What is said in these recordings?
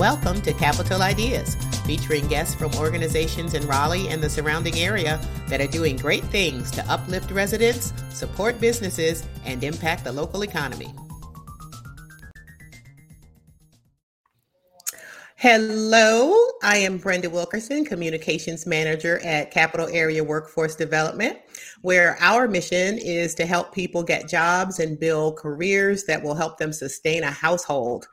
Welcome to Capital Ideas, featuring guests from organizations in Raleigh and the surrounding area that are doing great things to uplift residents, support businesses, and impact the local economy. Hello, I am Brenda Wilkerson, Communications Manager at Capital Area Workforce Development, where our mission is to help people get jobs and build careers that will help them sustain a household.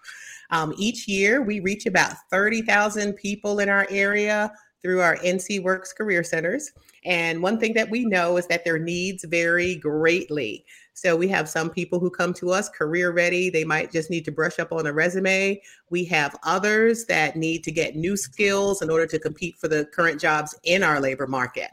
Um, each year, we reach about 30,000 people in our area through our NC Works Career Centers. And one thing that we know is that their needs vary greatly. So we have some people who come to us career ready. They might just need to brush up on a resume. We have others that need to get new skills in order to compete for the current jobs in our labor market.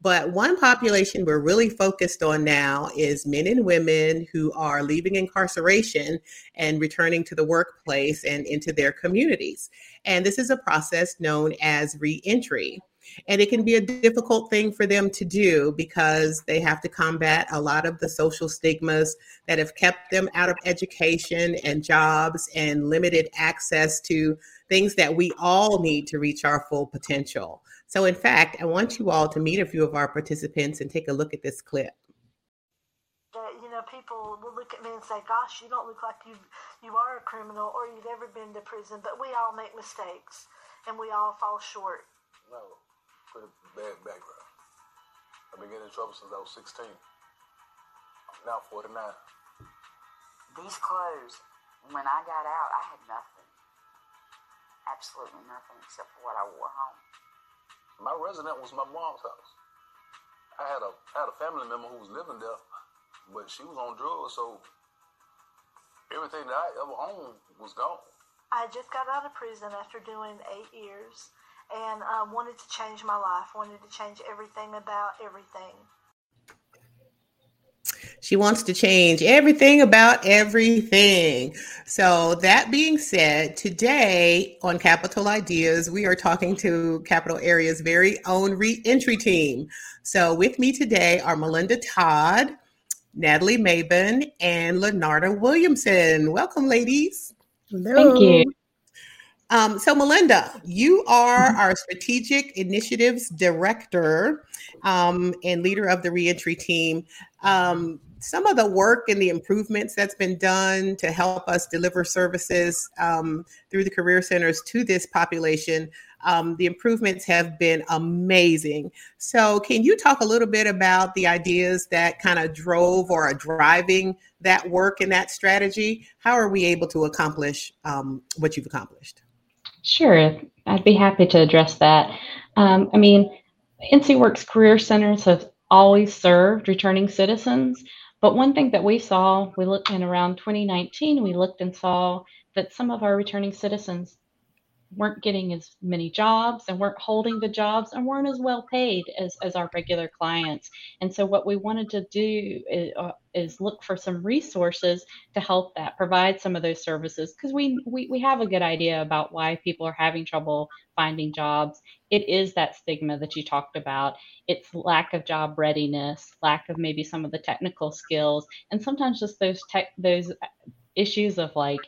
But one population we're really focused on now is men and women who are leaving incarceration and returning to the workplace and into their communities. And this is a process known as reentry. And it can be a difficult thing for them to do because they have to combat a lot of the social stigmas that have kept them out of education and jobs and limited access to things that we all need to reach our full potential. So, in fact, I want you all to meet a few of our participants and take a look at this clip. you know, people will look at me and say, "Gosh, you don't look like you you are a criminal or you've ever been to prison." But we all make mistakes, and we all fall short. No, pretty bad background. I've been getting in trouble since I was 16. I'm now 49. These clothes, when I got out, I had nothing. Absolutely nothing except for what I wore home. My resident was my mom's house. I had a I had a family member who was living there, but she was on drugs, so everything that I ever owned was gone. I just got out of prison after doing eight years and um, wanted to change my life, wanted to change everything about everything. She wants to change everything about everything. So, that being said, today on Capital Ideas, we are talking to Capital Area's very own reentry team. So, with me today are Malinda Todd, Natalie Mabon, and LaNarda Williamson. Welcome, ladies. Hello. Thank you. Um, so, Malinda, you are our strategic initiatives director um, and leader of the reentry team. Um, some of the work and the improvements that's been done to help us deliver services um, through the career centers to this population, um, the improvements have been amazing. So, can you talk a little bit about the ideas that kind of drove or are driving that work and that strategy? How are we able to accomplish um, what you've accomplished? Sure, I'd be happy to address that. Um, I mean, NC Works Career Centers have always served returning citizens. But one thing that we saw, we looked in around 2019, we looked and saw that some of our returning citizens weren't getting as many jobs and weren't holding the jobs and weren't as well paid as, as our regular clients. And so, what we wanted to do is, uh, is look for some resources to help that provide some of those services because we, we, we have a good idea about why people are having trouble finding jobs. It is that stigma that you talked about. It's lack of job readiness, lack of maybe some of the technical skills, and sometimes just those tech, those issues of like,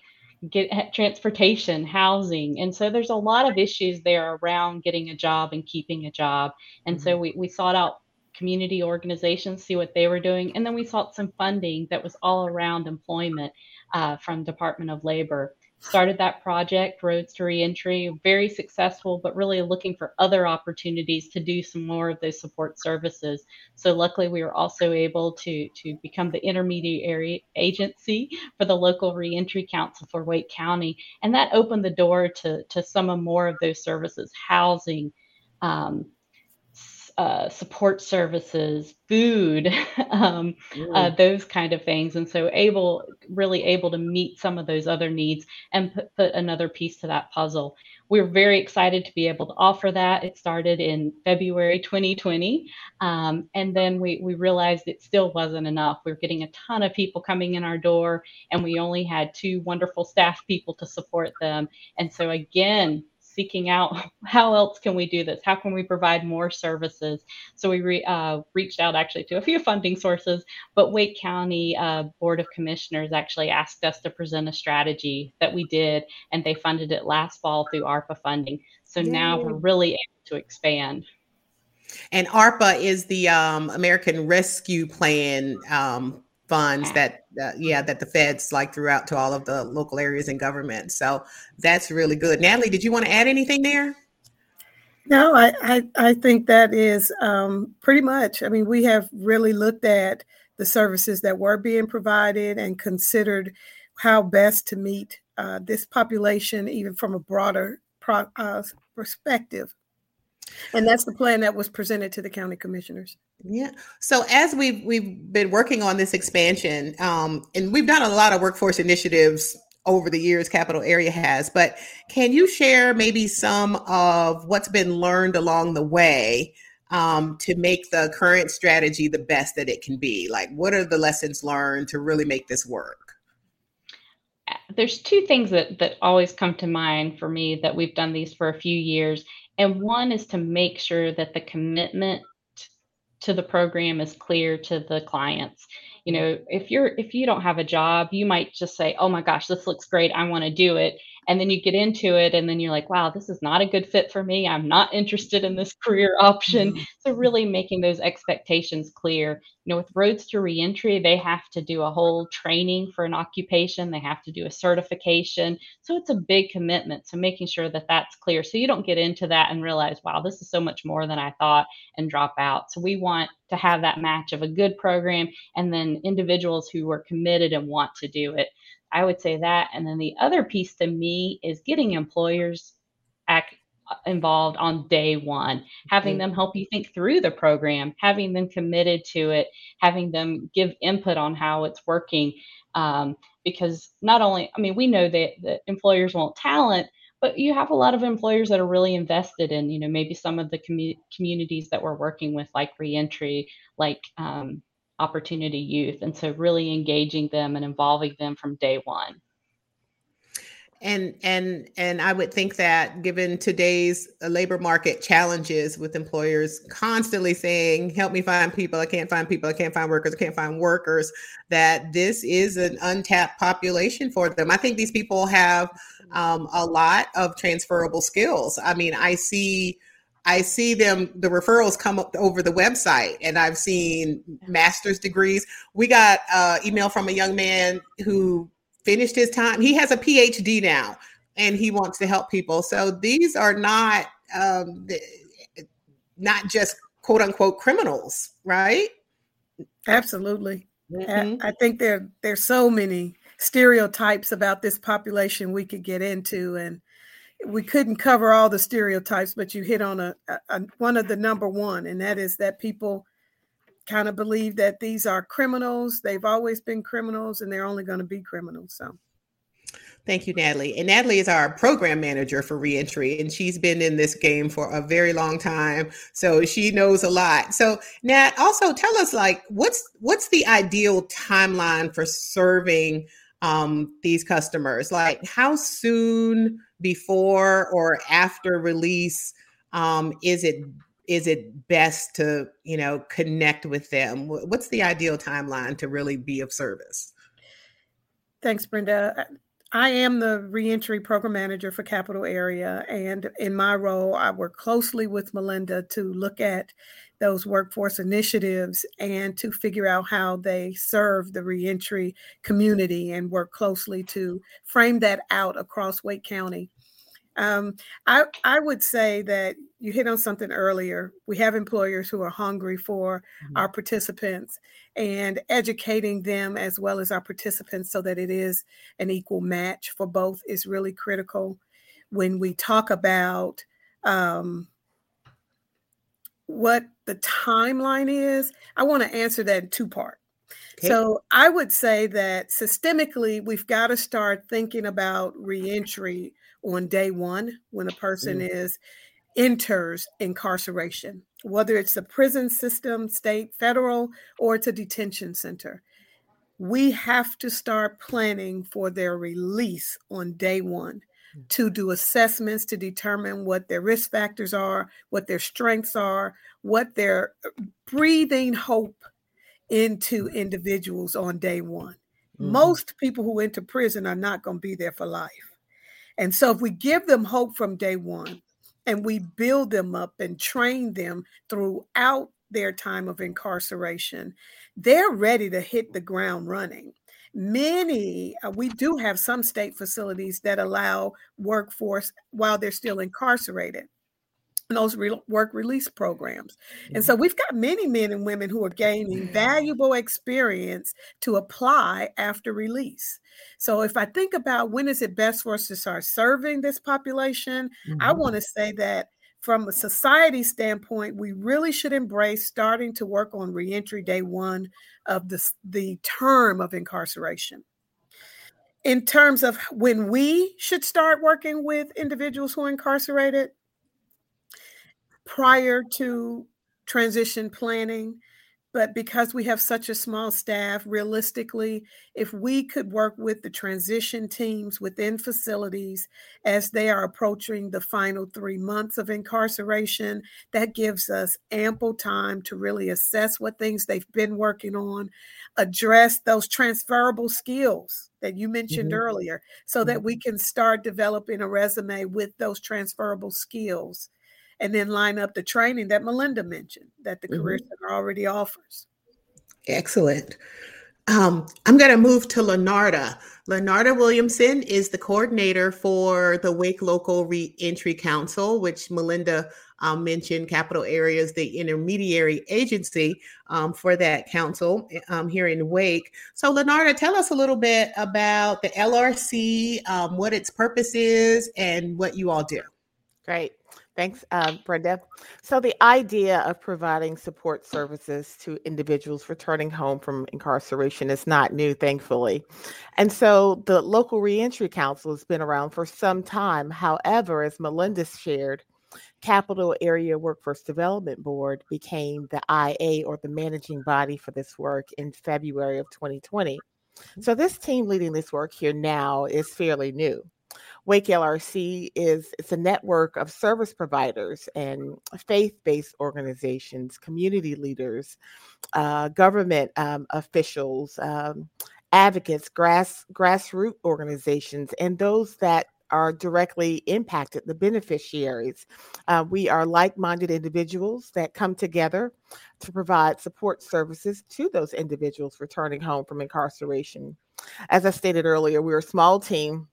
get transportation, housing. And so there's a lot of issues there around getting a job and keeping a job. And mm-hmm. so we, we sought out community organizations, see what they were doing. And then we sought some funding that was all around employment uh, from Department of Labor started that project, Roads to Reentry, very successful, but really looking for other opportunities to do some more of those support services. So luckily, we were also able to to become the intermediary agency for the local reentry council for Wake County, and that opened the door to to some of more of those services, housing. Um, uh, support services, food, um, mm. uh, those kind of things. And so able, really able to meet some of those other needs and put, put another piece to that puzzle. We're very excited to be able to offer that. It started in February 2020. Um, and then we, we realized it still wasn't enough. We were getting a ton of people coming in our door, and we only had two wonderful staff people to support them. And so, again, seeking out how else can we do this? How can we provide more services? So we re, uh, reached out actually to a few funding sources, but Wake County uh, Board of Commissioners actually asked us to present a strategy that we did, and they funded it last fall through ARPA funding. So Yay. now we're really able to expand. And ARPA is the um, American Rescue Plan um, funds that uh, yeah that the feds like throughout to all of the local areas and government. So that's really good. Natalie did you want to add anything there? No i i, I think that is um, pretty much. I mean we have really looked at the services that were being provided and considered how best to meet uh, this population even from a broader pro, uh, perspective and that's the plan that was presented to the county commissioners. Yeah. So as we've we've been working on this expansion, um, and we've done a lot of workforce initiatives over the years, capital area has. But can you share maybe some of what's been learned along the way um, to make the current strategy the best that it can be? Like, what are the lessons learned to really make this work? There's two things that that always come to mind for me that we've done these for a few years and one is to make sure that the commitment to the program is clear to the clients. You know, if you're if you don't have a job, you might just say, "Oh my gosh, this looks great. I want to do it." And then you get into it and then you're like wow this is not a good fit for me. I'm not interested in this career option. Mm-hmm. so really making those expectations clear. You know with roads to reentry they have to do a whole training for an occupation. They have to do a certification. So it's a big commitment so making sure that that's clear so you don't get into that and realize wow this is so much more than i thought and drop out. So we want to have that match of a good program and then individuals who are committed and want to do it I would say that. And then the other piece to me is getting employers act, uh, involved on day one, having mm-hmm. them help you think through the program, having them committed to it, having them give input on how it's working. Um, because not only, I mean, we know that, that employers want talent, but you have a lot of employers that are really invested in, you know, maybe some of the commu- communities that we're working with, like reentry, like um, opportunity youth. And so really engaging them and involving them from day one. And and and I would think that given today's labor market challenges with employers constantly saying, "Help me find people. I can't find people. I can't find workers. I can't find workers," that this is an untapped population for them. I think these people have um, a lot of transferable skills. I mean, I see I see them, the referrals come up over the website, and I've seen master's degrees. We got an email from a young man who finished his time. He has a PhD now, and he wants to help people. So these are not um, not just quote unquote criminals, right? Absolutely. Mm-hmm. I think there there's so many stereotypes about this population we could get into, and we couldn't cover all the stereotypes, but you hit on a, a, one of the number one, and that is that people kind of believe that these are criminals. They've always been criminals, and they're only going to be criminals. So. Thank you, Natalie. And Natalie is our program manager for reentry, and she's been in this game for a very long time, so she knows a lot. So, Nat, also tell us like what's what's the ideal timeline for serving um, these customers? Like, how soon before or after release um, is it is it best to you know connect with them? What's the ideal timeline to really be of service? Thanks, Brenda. I am the reentry program manager for Capital Area, and in my role, I work closely with Malinda to look at those workforce initiatives and to figure out how they serve the reentry community and work closely to frame that out across Wake County. Um, I, I would say that you hit on something earlier. We have employers who are hungry for mm-hmm. our participants and educating them as well as our participants so that it is an equal match for both is really critical. When we talk about um, what the timeline is, I want to answer that in two parts. Okay. So I would say that systemically, we've got to start thinking about reentry on day one when a person mm. is enters incarceration, whether it's the prison system, state, federal, or it's a detention center. We have to start planning for their release on day one. To do assessments to determine what their risk factors are, what their strengths are, what they're uh, breathing hope into individuals on day one. Mm-hmm. Most people who enter prison are not going to be there for life. And so if we give them hope from day one and we build them up and train them throughout their time of incarceration, they're ready to hit the ground running. Many, uh, we do have some state facilities that allow workforce while they're still incarcerated those re- work release programs. And mm-hmm. so we've got many men and women who are gaining valuable experience to apply after release. So if I think about when is it best for us to start serving this population, mm-hmm. I want to say that from a society standpoint, we really should embrace starting to work on reentry day one of the, the term of incarceration. In terms of when we should start working with individuals who are incarcerated, prior to transition planning but because we have such a small staff, realistically, if we could work with the transition teams within facilities as they are approaching the final three months of incarceration, that gives us ample time to really assess what things they've been working on, address those transferable skills that you mentioned mm-hmm. earlier, so that we mm-hmm. can start developing a resume with those transferable skills and then line up the training that Malinda mentioned that the mm-hmm. Career Center already offers. Excellent. Um, I'm going to move to LaNarda. LaNarda Williamson is the coordinator for the Wake Local Reentry Council, which Malinda um, mentioned. Capital Areas, the intermediary agency um, for that council um, here in Wake. So, LaNarda, tell us a little bit about the LRC, um, what its purpose is, and what you all do. Great. Thanks, uh, Brenda. So, the idea of providing support services to individuals returning home from incarceration is not new, thankfully. And so, the local reentry council has been around for some time. However, as Malinda shared, Capital Area Workforce Development Board became the IA or the managing body for this work in February of 2020. So, this team leading this work here now is fairly new. Wake LRC is it's a network of service providers and faith-based organizations, community leaders, uh, government um, officials, um, advocates, grass grassroots organizations, and those that are directly impacted, the beneficiaries. Uh, we are like minded individuals that come together to provide support services to those individuals returning home from incarceration. As I stated earlier, we're a small team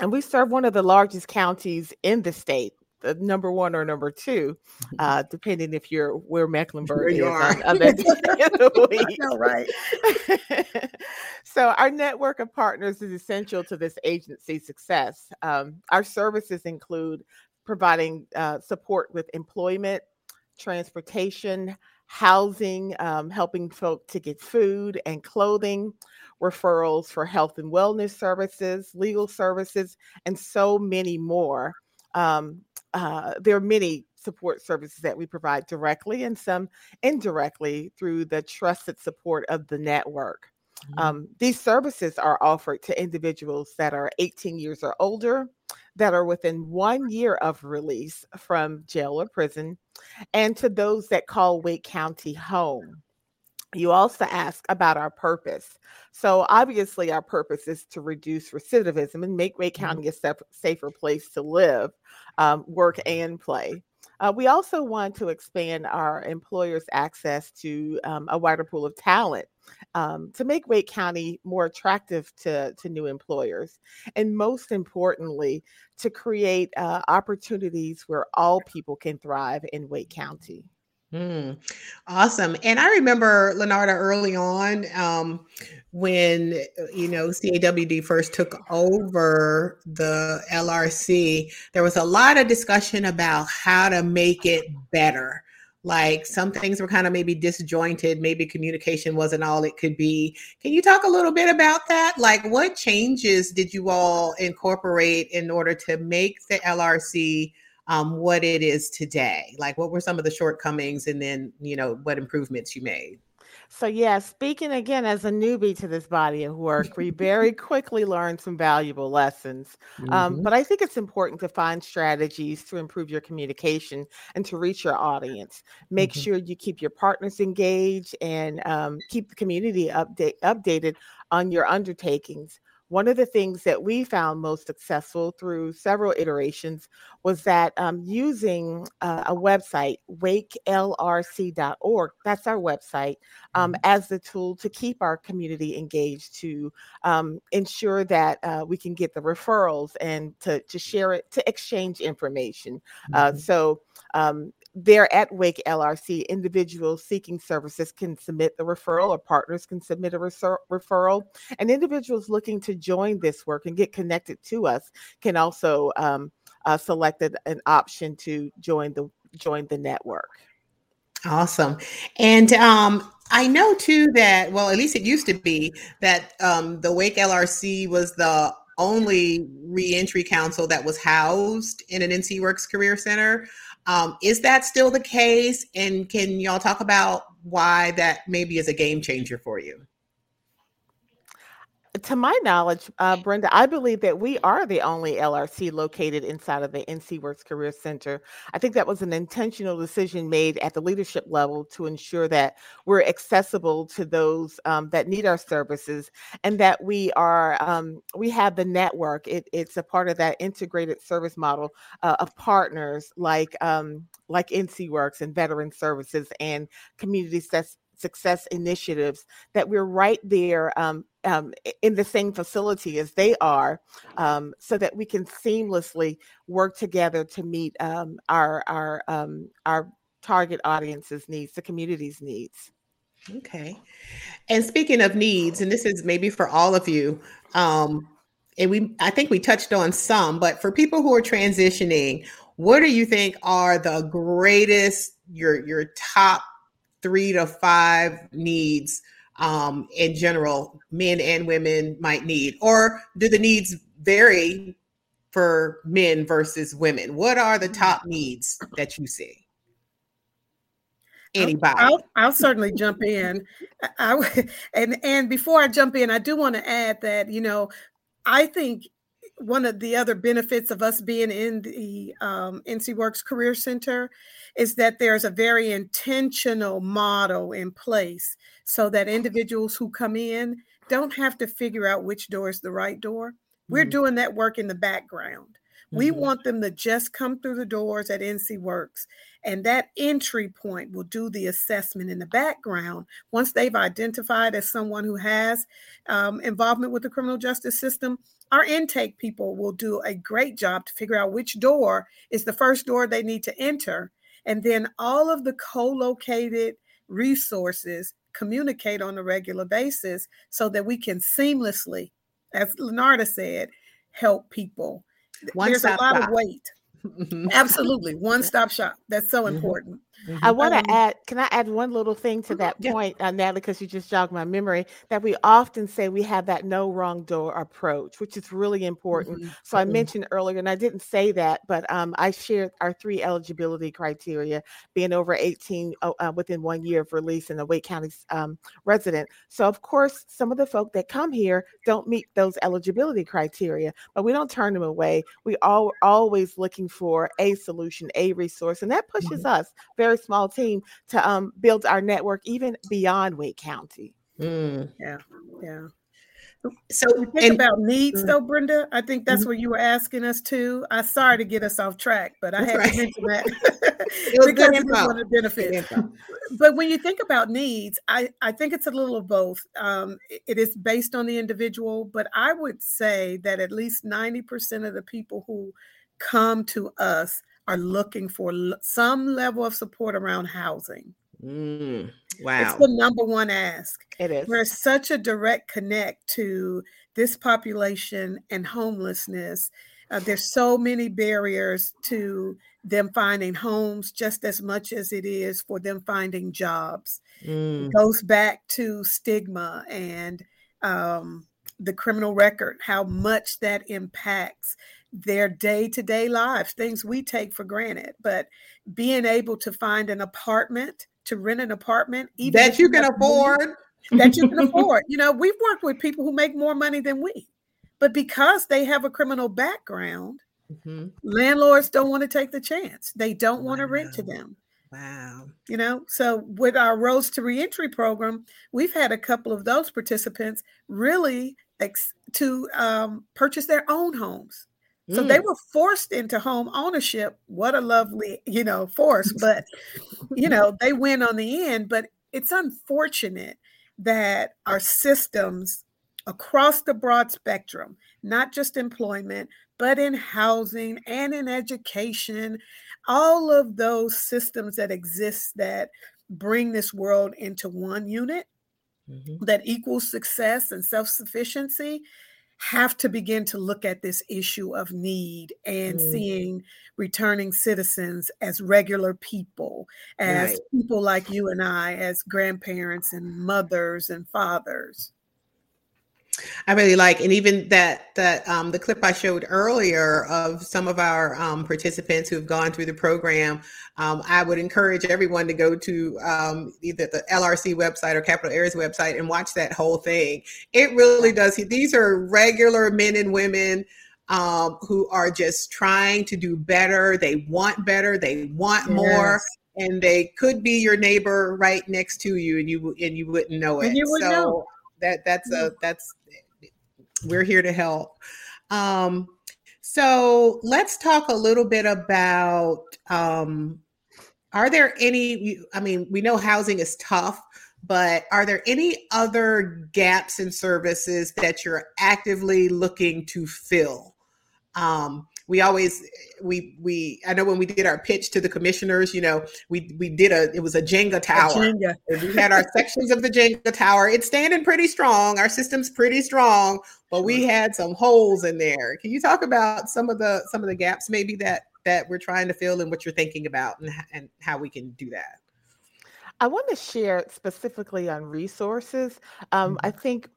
and we serve one of the largest counties in the state the number one or number two, mm-hmm. uh, depending if you're where Mecklenburg you is are. On, on know, right. so our network of partners is essential to this agency's success. Um, our services include providing uh, support with employment, transportation, housing, um, helping folk to get food and clothing, referrals for health and wellness services, legal services, and so many more. Um, uh, there are many support services that we provide directly and some indirectly through the trusted support of the network. Mm-hmm. Um, these services are offered to individuals that are 18 years or older, that are within one year of release from jail or prison, and to those that call Wake County home. You also ask about our purpose. So, obviously, our purpose is to reduce recidivism and make Wake mm-hmm. County a safer place to live, um, work, and play. Uh, we also want to expand our employers' access to um, a wider pool of talent um, to make Wake County more attractive to, to new employers. And most importantly, to create uh, opportunities where all people can thrive in Wake County. Mm, awesome. And I remember LaNarda early on um, when, uh, you know, CAWD first took over the LRC, there was a lot of discussion about how to make it better. Like some things were kind of maybe disjointed, maybe communication wasn't all it could be. Can you talk a little bit about that? Like, what changes did you all incorporate in order to make the LRC? um, what it is today? Like, what were some of the shortcomings, and then you know what improvements you made? So, yeah, speaking again as a newbie to this body of work, we very quickly learned some valuable lessons. Um, Mhm. but I think it's important to find strategies to improve your communication and to reach your audience. Make Mhm. sure you keep your partners engaged and um, keep the community update, updated on your undertakings. One of the things that we found most successful through several iterations was that um, using uh, a website, wakelrc.org, that's our website, um, as the tool to keep our community engaged, to um, ensure that uh, we can get the referrals and to, to share it, to exchange information. Uh, Mhm. so um, there at Wake LRC, individuals seeking services can submit the referral or partners can submit a refer- referral. And individuals looking to join this work and get connected to us can also um, uh, select an- an option to join the join the network. Awesome. And um, I know too that, well, at least it used to be that um, the Wake LRC was the only reentry council that was housed in an NC Works Career Center. Um, is that still the case? And can y'all talk about why that maybe is a game changer for you? To my knowledge, uh, Brenda, I believe that we are the only LRC located inside of the NC Works Career Center. I think that was an intentional decision made at the leadership level to ensure that we're accessible to those um, that need our services, and that we are um, we have the network. It, it's a part of that integrated service model uh, of partners like um, like NC Works and Veteran Services and community success success initiatives that we're right there um, um, in the same facility as they are um, so that we can seamlessly work together to meet um, our our um, our target audience's needs the community's needs Okay. And speaking of needs, and this is maybe for all of you, um, and we I think we touched on some, but for people who are transitioning, what do you think are the greatest your your top three to five needs um, in general, men and women might need, or do the needs vary for men versus women? What are the top needs that you see? Anybody? I'll, I'll certainly jump in. I, I- and and before I jump in, I do want to add that you know, I think one of the other benefits of us being in the um, NC Works Career Center is that there's a very intentional model in place so that individuals who come in don't have to figure out which door is the right door. We're Mhm. doing that work in the background. We Mhm. want them to just come through the doors at NC Works, and that entry point will do the assessment in the background. Once they've identified as someone who has um, involvement with the criminal justice system, our intake people will do a great job to figure out which door is the first door they need to enter. And then all of the co located resources communicate on a regular basis so that we can seamlessly, as LaNarda said, help people. One There's a lot shop. of weight. Absolutely. One stop shop. That's so Mhm. Important. I want Um, to add, can I add one little thing to that Yeah. point, uh, Natalie, because you just jogged my memory, that we often say we have that no wrong door approach, which is really important. Mhm. So I Mhm. mentioned earlier, and I didn't say that, but um, I shared our three eligibility criteria being over 18 uh, within one year of release and a Wake County um, resident. So, of course, some of the folk that come here don't meet those eligibility criteria, but we don't turn them away. We are always looking for a solution, a resource, and that pushes us, very small team, to um, build our network even beyond Wake County. Mm. Yeah. Yeah. So, We think and about needs Mm. though, Brenda. I think that's Mhm. what you were asking us to. I sorry to get us off track, but I That's had right. to mention that it was because good it's info. one of the benefits. But when you think about needs, I, I think it's a little of both. Um, it- it is based on the individual, but I would say that at least 90% of the people who come to us are looking for l- some level of support around housing. Mm. It's the number one ask. It is. There's such a direct connect to this population and homelessness. Uh, there's so many barriers to them finding homes, just as much as it is for them finding jobs. Mm. It goes back to stigma and um, the criminal record, how much that impacts their day to day lives, things we take for granted. But being able to find an apartment to rent an apartment even that you can afford. that you can afford. You know, we've worked with people who make more money than we, but because they have a criminal background, mm-hmm. landlords don't want to take the chance. They don't want to rent to them. Wow. You know, so with our Roads to Reentry program, we've had a couple of those participants really ex- to um, purchase their own homes. So mm. they were forced into home ownership. What a lovely, you know, force. But, you know, they win on the end. But it's unfortunate that our systems across the broad spectrum, not just employment, but in housing and in education, all of those systems that exist that bring this world into one unit mm-hmm. that equals success and self sufficiency have to begin to look at this issue of need and mm. seeing returning citizens as regular people, as right. people like you and I, as grandparents and mothers and fathers. I really like, and even that that um, the clip I showed earlier of some of our um, participants who have gone through the program. Um, I would encourage everyone to go to um, either the LRC website or Capital Areas website and watch that whole thing. It really does. These are regular men and women um, who are just trying to do better. They want better. They want yes. more and they could be your neighbor right next to you and you and you wouldn't know it. so know. That that's a that's we're here to help. Um, so let's talk a little bit about um, are there any, I mean, we know housing is tough, but are there any other gaps in services that you're actively looking to fill? Um, we always we we I know when we did our pitch to the commissioners, you know, we we did a it was a Jenga tower. A Jenga. we had our sections of the Jenga tower. It's standing pretty strong. Our system's pretty strong, but we had some holes in there. Can you talk about some of the some of the gaps maybe that that we're trying to fill and what you're thinking about and and how we can do that? I want to share specifically on resources. Um, mm-hmm. I think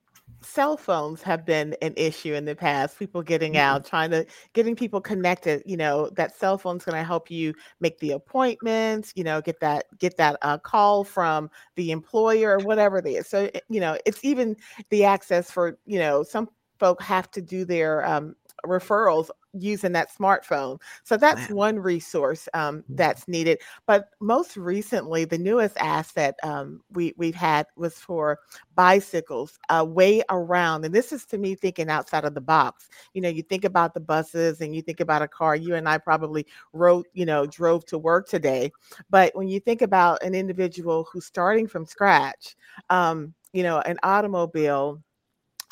cell phones have been an issue in the past people getting mm-hmm. out trying to getting people connected you know that cell phone's going to help you make the appointments you know get that get that uh, call from the employer or whatever it is so eh, you know it's even the access for you know some folk have to do their um, referrals using that smartphone. So that's wow. one resource um, mm-hmm. that's needed. But most recently, the newest asset um, we we've had was for bicycles, a way around. And this is to me thinking outside of the box. You know, you think about the buses and you think about a car. You and I probably wrote, you know, drove to work today. But when you think about an individual who's starting from scratch, um, you know, an automobile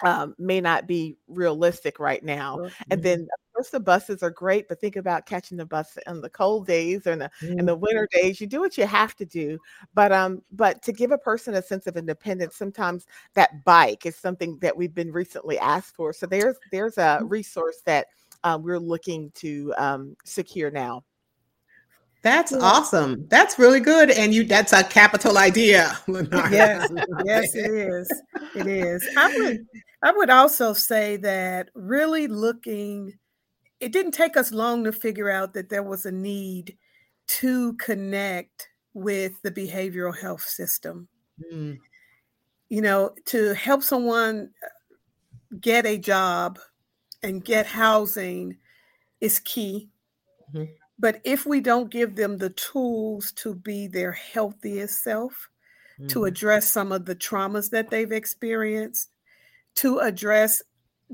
um, may not be realistic right now. Mm-hmm. And then, of course, the buses are great, but think about catching the bus in the cold days or in the, mm-hmm. in the winter days. You do what you have to do, but um, but to give a person a sense of independence, sometimes that bike is something that we've been recently asked for. So there's there's a mm-hmm. resource that uh, we're looking to um, secure now. That's awesome. That's really good. And you that's a capital idea, Yes, yes, it is. It is. I would I would also say that really looking, it didn't take us long to figure out that there was a need to connect with the behavioral health system. Mm. You know, to help someone uh, get a job and get housing is key. Mm-hmm. But if we don't give them the tools to be their healthiest self, mm-hmm. to address some of the traumas that they've experienced, to address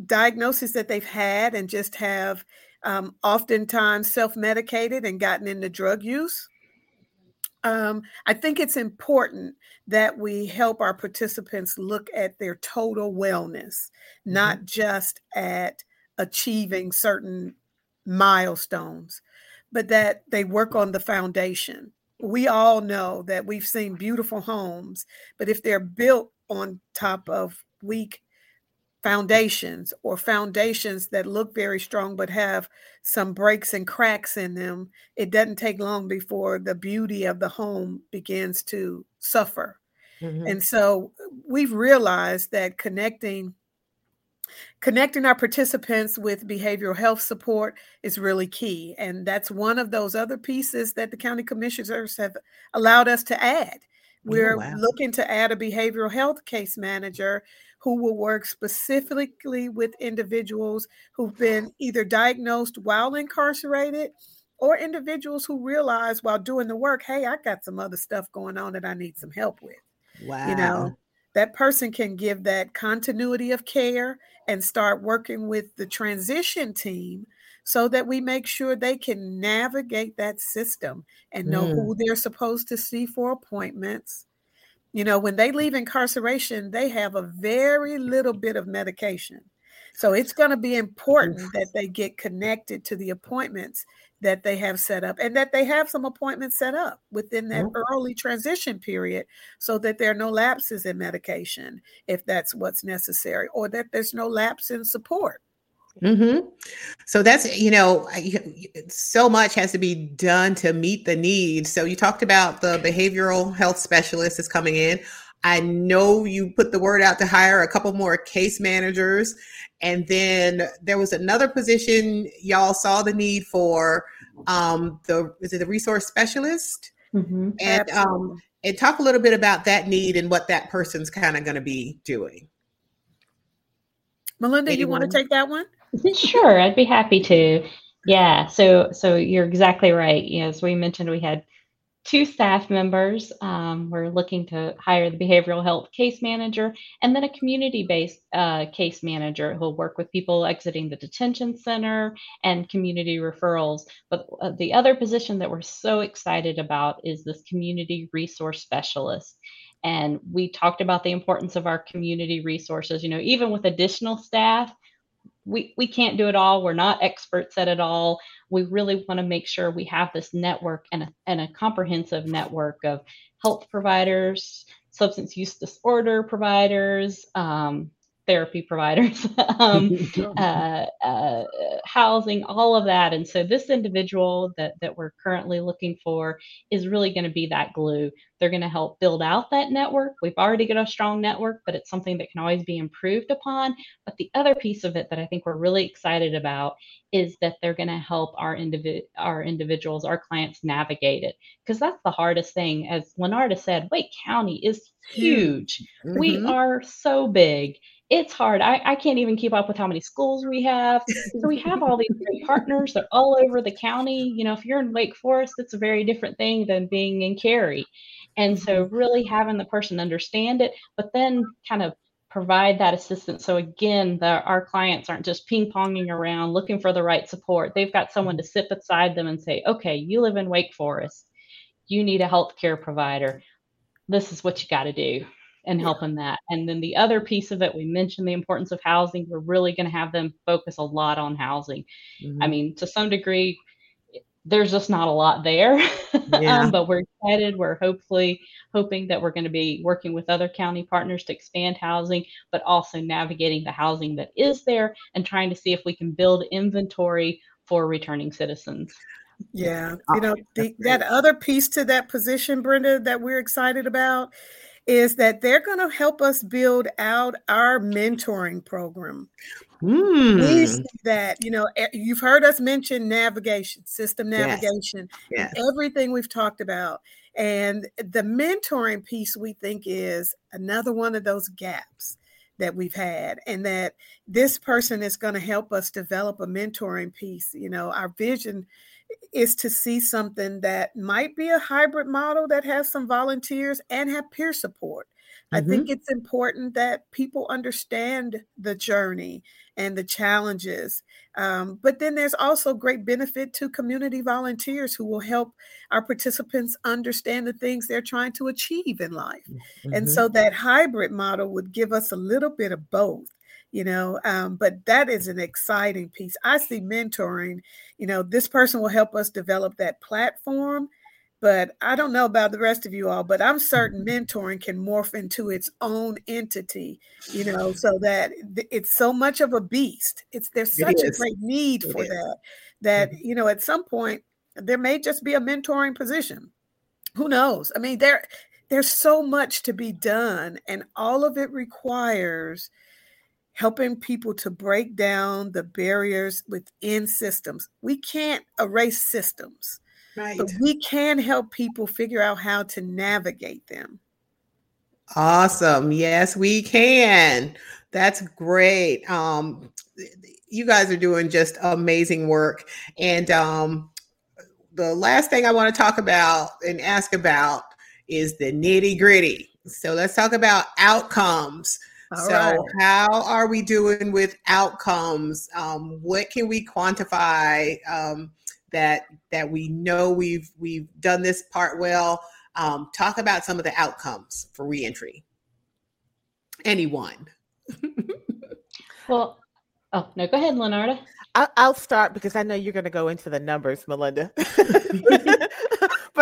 diagnoses that they've had and just have um, oftentimes self medicated and gotten into drug use. Um, I think it's important that we help our participants look at their total wellness, mm-hmm. not just at achieving certain milestones, but that they work on the foundation. We all know that we've seen beautiful homes, but if they're built on top of weak foundations or foundations that look very strong but have some breaks and cracks in them, it doesn't take long before the beauty of the home begins to suffer. Mm-hmm. And so we've realized that connecting connecting our participants with behavioral health support is really key and that's one of those other pieces that the county commissioners have allowed us to add oh, We're oh, wow. looking to add a behavioral health case manager who will work specifically with individuals who've been either diagnosed while incarcerated or individuals who realize while doing the work, hey, I got some other stuff going on that I need some help with. Wow. You know, that person can give that continuity of care and start working with the transition team so that we make sure they can navigate that system and know mm. who they're supposed to see for appointments. You know, when they leave incarceration, they have a very little bit of medication. So it's going to be important that they get connected to the appointments that they have set up and that they have some appointments set up within that oh. early transition period so that there are no lapses in medication if that's what's necessary or that there's no lapse in support. Mm-hmm. So that's, you know, so much has to be done to meet the needs. So you talked about the behavioral health specialist is coming in. I know you put the word out to hire a couple more case managers. And then there was another position y'all saw the need for um the is it the resource specialist? Mm-hmm. And um and talk a little bit about that need and what that person's kind of going to be doing. Malinda, Anyone? you want to take that one? sure, I'd be happy to. Yeah, so so you're exactly right. As we mentioned, we had two staff members. Um, we're looking to hire the behavioral health case manager and then a community based uh, case manager who'll work with people exiting the detention center and community referrals. But uh, the other position that we're so excited about is this community resource specialist. And we talked about the importance of our community resources. You know, even with additional staff, we, we can't do it all. We're not experts at it all. We really want to make sure we have this network and a, and a comprehensive network of health providers, substance use disorder providers, um, therapy providers, um, uh, uh, housing, all of that. And so this individual that, that we're currently looking for is really going to be that glue. They're going to help build out that network. We've already got a strong network, but it's something that can always be improved upon. But the other piece of it that I think we're really excited about is that they're going to help our individ our individuals, our clients navigate it. Because that's the hardest thing. As LaNarda said, Wake County is huge. Mm-hmm. We are so big it's hard. I, I can't even keep up with how many schools we have. So we have all these great partners. They're all over the county. You know, if you're in Wake Forest, it's a very different thing than being in Cary. And so mm-hmm. really having the person understand it, but then kind of provide that assistance. So again, the, our clients aren't just ping ponging around looking for the right support. They've got someone to sit beside them and say, okay, you live in Wake Forest. You need a healthcare provider. This is what you got to do and helping that. And then the other piece of it, we mentioned the importance of housing. We're really going to have them focus a lot on housing. Mm-hmm. I mean, to some degree, there's just not a lot there, yeah. um, but we're excited. We're hopefully hoping that we're going to be working with other county partners to expand housing, but also navigating the housing that is there and trying to see if we can build inventory for returning citizens. Yeah, you know the, that other piece to that position, Brenda, that we're excited about is that they're going to help us build out our mentoring program. Mm. We see that, you know, you've heard us mention navigation, system navigation, yes. Yes. everything we've talked about. And the mentoring piece we think is another one of those gaps that we've had and that this person is going to help us develop a mentoring piece you know our vision is to see something that might be a hybrid model that has some volunteers and have peer support. Mm-hmm. I think it's important that people understand the journey and the challenges. Um, but then there's also great benefit to community volunteers who will help our participants understand the things they're trying to achieve in life. Mm-hmm. And so that hybrid model would give us a little bit of both you know um, but that is an exciting piece i see mentoring you know this person will help us develop that platform but i don't know about the rest of you all but i'm certain mm-hmm. mentoring can morph into its own entity you know so that it's so much of a beast it's there's such a great need it for is. that that mm-hmm. you know at some point there may just be a mentoring position who knows i mean there there's so much to be done and all of it requires helping people to break down the barriers within systems. We can't erase systems, right. but we can help people figure out how to navigate them. Awesome. Yes, we can. That's great. Um, you guys are doing just amazing work. And um, the last thing I want to talk about and ask about is the nitty gritty. So let's talk about outcomes. All so, right. how are we doing with outcomes? Um, what can we quantify um, that that we know we've we've done this part well? Um, talk about some of the outcomes for reentry. Anyone? well, oh no, go ahead, LaNarda. I'll start because I know you're going to go into the numbers, Malinda.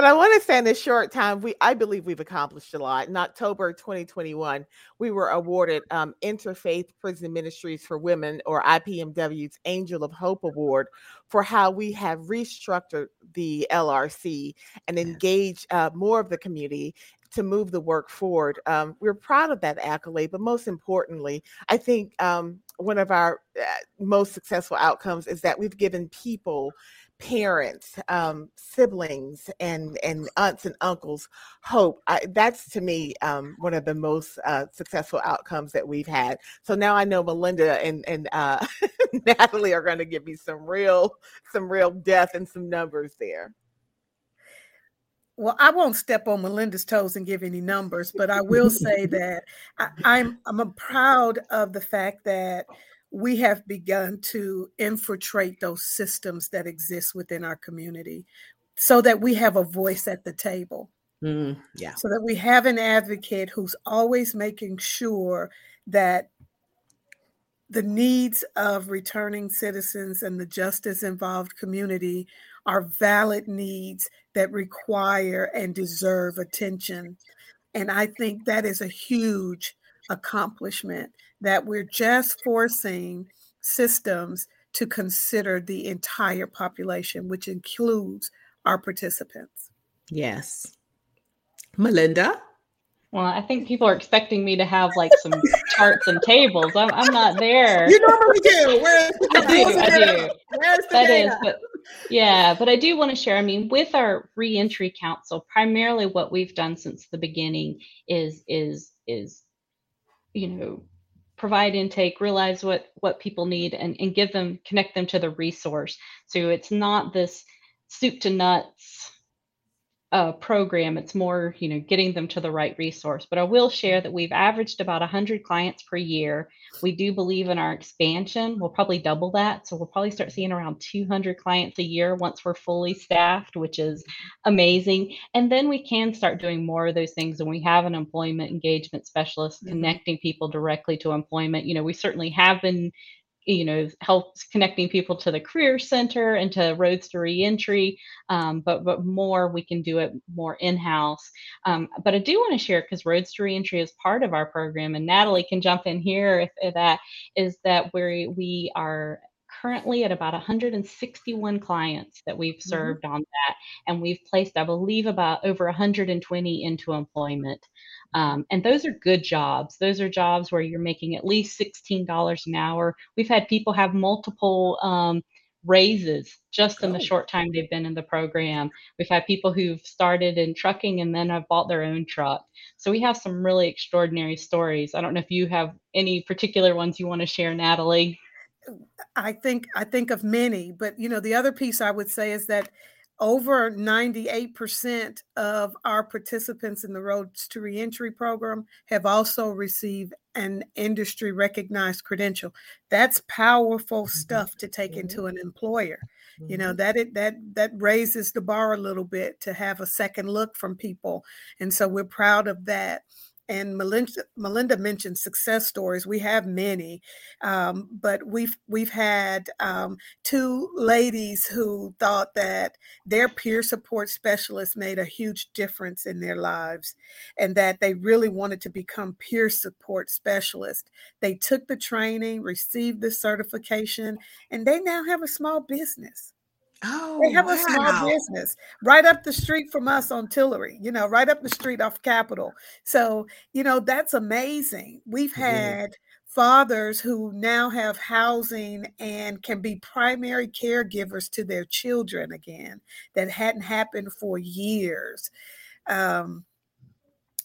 but I want to say in this short time, we I believe we've accomplished a lot. In October 2021, we were awarded um, Interfaith Prison Ministries for Women, or IPMW's Angel of Hope Award, for how we have restructured the LRC and engaged uh, more of the community to move the work forward. Um, we're proud of that accolade, but most importantly, I think um, one of our uh, most successful outcomes is that we've given people parents um, siblings and and aunts and uncles hope I, that's to me um, one of the most uh, successful outcomes that we've had so now i know malinda and and uh, natalie are going to give me some real some real depth and some numbers there well, I won't step on Malinda's toes and give any numbers, but I will say that I, I'm I'm proud of the fact that we have begun to infiltrate those systems that exist within our community so that we have a voice at the table. Mm, yeah. So that we have an advocate who's always making sure that the needs of returning citizens and the justice involved community are valid needs that require and deserve attention. And I think that is a huge accomplishment that we're just forcing systems to consider the entire population, which includes our participants. Yes. Malinda? Well, I think people are expecting me to have like some charts and tables. I'm, I'm not there. You normally do. Where's I do. I do. Where's the that data? Is, but yeah, but I do want to share. I mean, with our reentry council, primarily what we've done since the beginning is is is you know provide intake realize what what people need and, and give them connect them to the resource so it's not this soup to nuts uh, program. It's more, you know, getting them to the right resource. But I will share that we've averaged about 100 clients per year. We do believe in our expansion. We'll probably double that. So we'll probably start seeing around 200 clients a year once we're fully staffed, which is amazing. And then we can start doing more of those things. And we have an employment engagement specialist mm-hmm. connecting people directly to employment. You know, we certainly have been you know helps connecting people to the career center and to roads to reentry um, but but more we can do it more in-house um, but i do want to share because roads to reentry is part of our program and natalie can jump in here if, if that is that we we are currently at about 161 clients that we've mm-hmm. served mm-hmm. on that and we've placed i believe about over 120 into employment um, and those are good jobs. Those are jobs where you're making at least $16 an hour. We've had people have multiple um, raises just in the short time they've been in the program. We've had people who've started in trucking and then have bought their own truck. So we have some really extraordinary stories. I don't know if you have any particular ones you want to share, Natalie. I think I think of many, but you know the other piece I would say is that over 98% of our participants in the Roads to Reentry program have also received an industry recognized credential. That's powerful mm-hmm. stuff to take mm-hmm. into an employer. You know, mm-hmm. that it that that raises the bar a little bit to have a second look from people. And so we're proud of that and Malinda, Malinda mentioned success stories. We have many, um, but we've we've had um, two ladies who thought that their peer support specialist made a huge difference in their lives, and that they really wanted to become peer support specialists. They took the training, received the certification, and they now have a small business. Oh, they have wow. a small business right up the street from us on Tillery, you know, right up the street off Capital. So, you know, that's amazing. We've had fathers who now have housing and can be primary caregivers to their children again that hadn't happened for years. Um,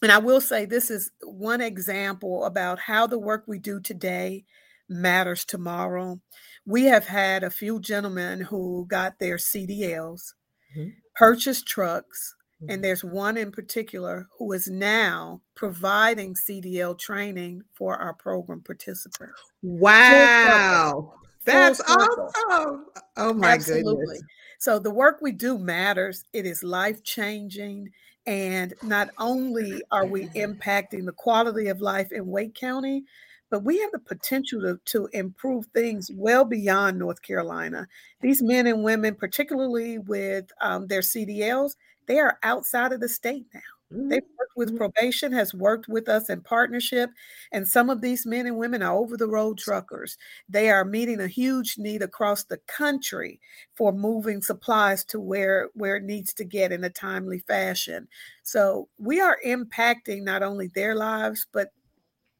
and I will say this is one example about how the work we do today matters tomorrow. We have had a few gentlemen who got their CDLs, mm-hmm. purchased trucks, and mm-hmm. there's one in particular who is now providing CDL training for our program participants. Wow. That's awesome. Oh my Absolutely. goodness. So the work we do matters. It is life changing. And not only are we impacting the quality of life in Wake County, but we have the potential to, to improve things well beyond North Carolina. These men and women, particularly with um, their CDLs, they are outside of the state now. Mm-hmm. They've worked with mm-hmm. probation, has worked with us in partnership, and some of these men and women are over the road truckers. They are meeting a huge need across the country for moving supplies to where where it needs to get in a timely fashion. So we are impacting not only their lives but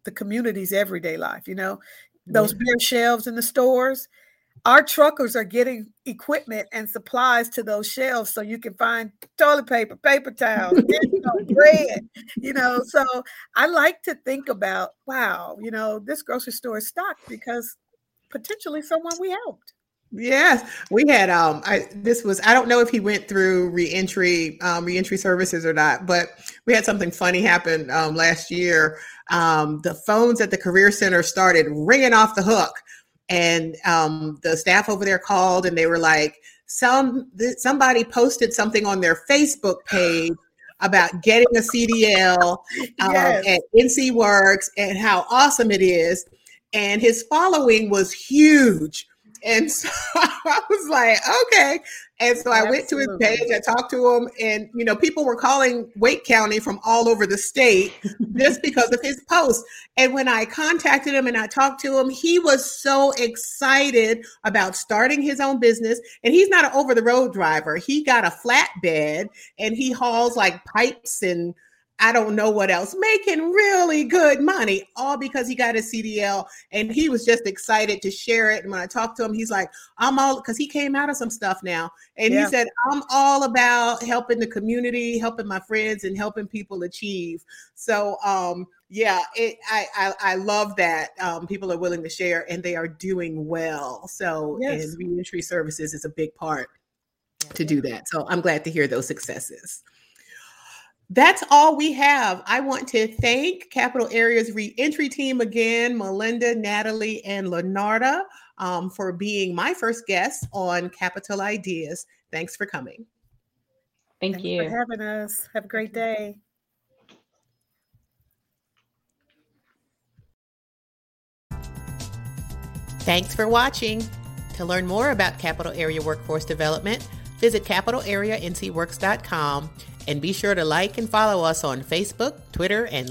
the community's everyday life. You know, those bare shelves in the stores. Our truckers are getting equipment and supplies to those shelves so you can find toilet paper, paper towels, bread, you know. So I like to think about, wow, you know, this grocery store is stocked because potentially someone we helped. Yes, we had um I this was I don't know if he went through reentry um reentry services or not, but we had something funny happen um last year. Um the phones at the career center started ringing off the hook and um the staff over there called and they were like some somebody posted something on their Facebook page about getting a CDL um, yes. at NC Works and how awesome it is and his following was huge and so I was like, okay. And so I went to his page, I talked to him, and you know, people were calling Wake County from all over the state just because of his post. And when I contacted him and I talked to him, he was so excited about starting his own business. And he's not an over the road driver, he got a flatbed and he hauls like pipes and I don't know what else, making really good money, all because he got a CDL and he was just excited to share it. And when I talked to him, he's like, I'm all because he came out of some stuff now. And yeah. he said, I'm all about helping the community, helping my friends, and helping people achieve. So um yeah, it, I, I, I love that um, people are willing to share and they are doing well. So, yes. and reentry services is a big part to do that. So, I'm glad to hear those successes that's all we have. I want to thank Capital Area's reentry team again, Malinda, Natalie, and LaNarda, um, for being my first guest on Capital Ideas. Thanks for coming. Thank Thanks you for having us. Have a great day. Thanks for watching. To learn more about Capital Area Workforce Development, visit capitalareancworks.com and be sure to like and follow us on Facebook, Twitter, and LinkedIn.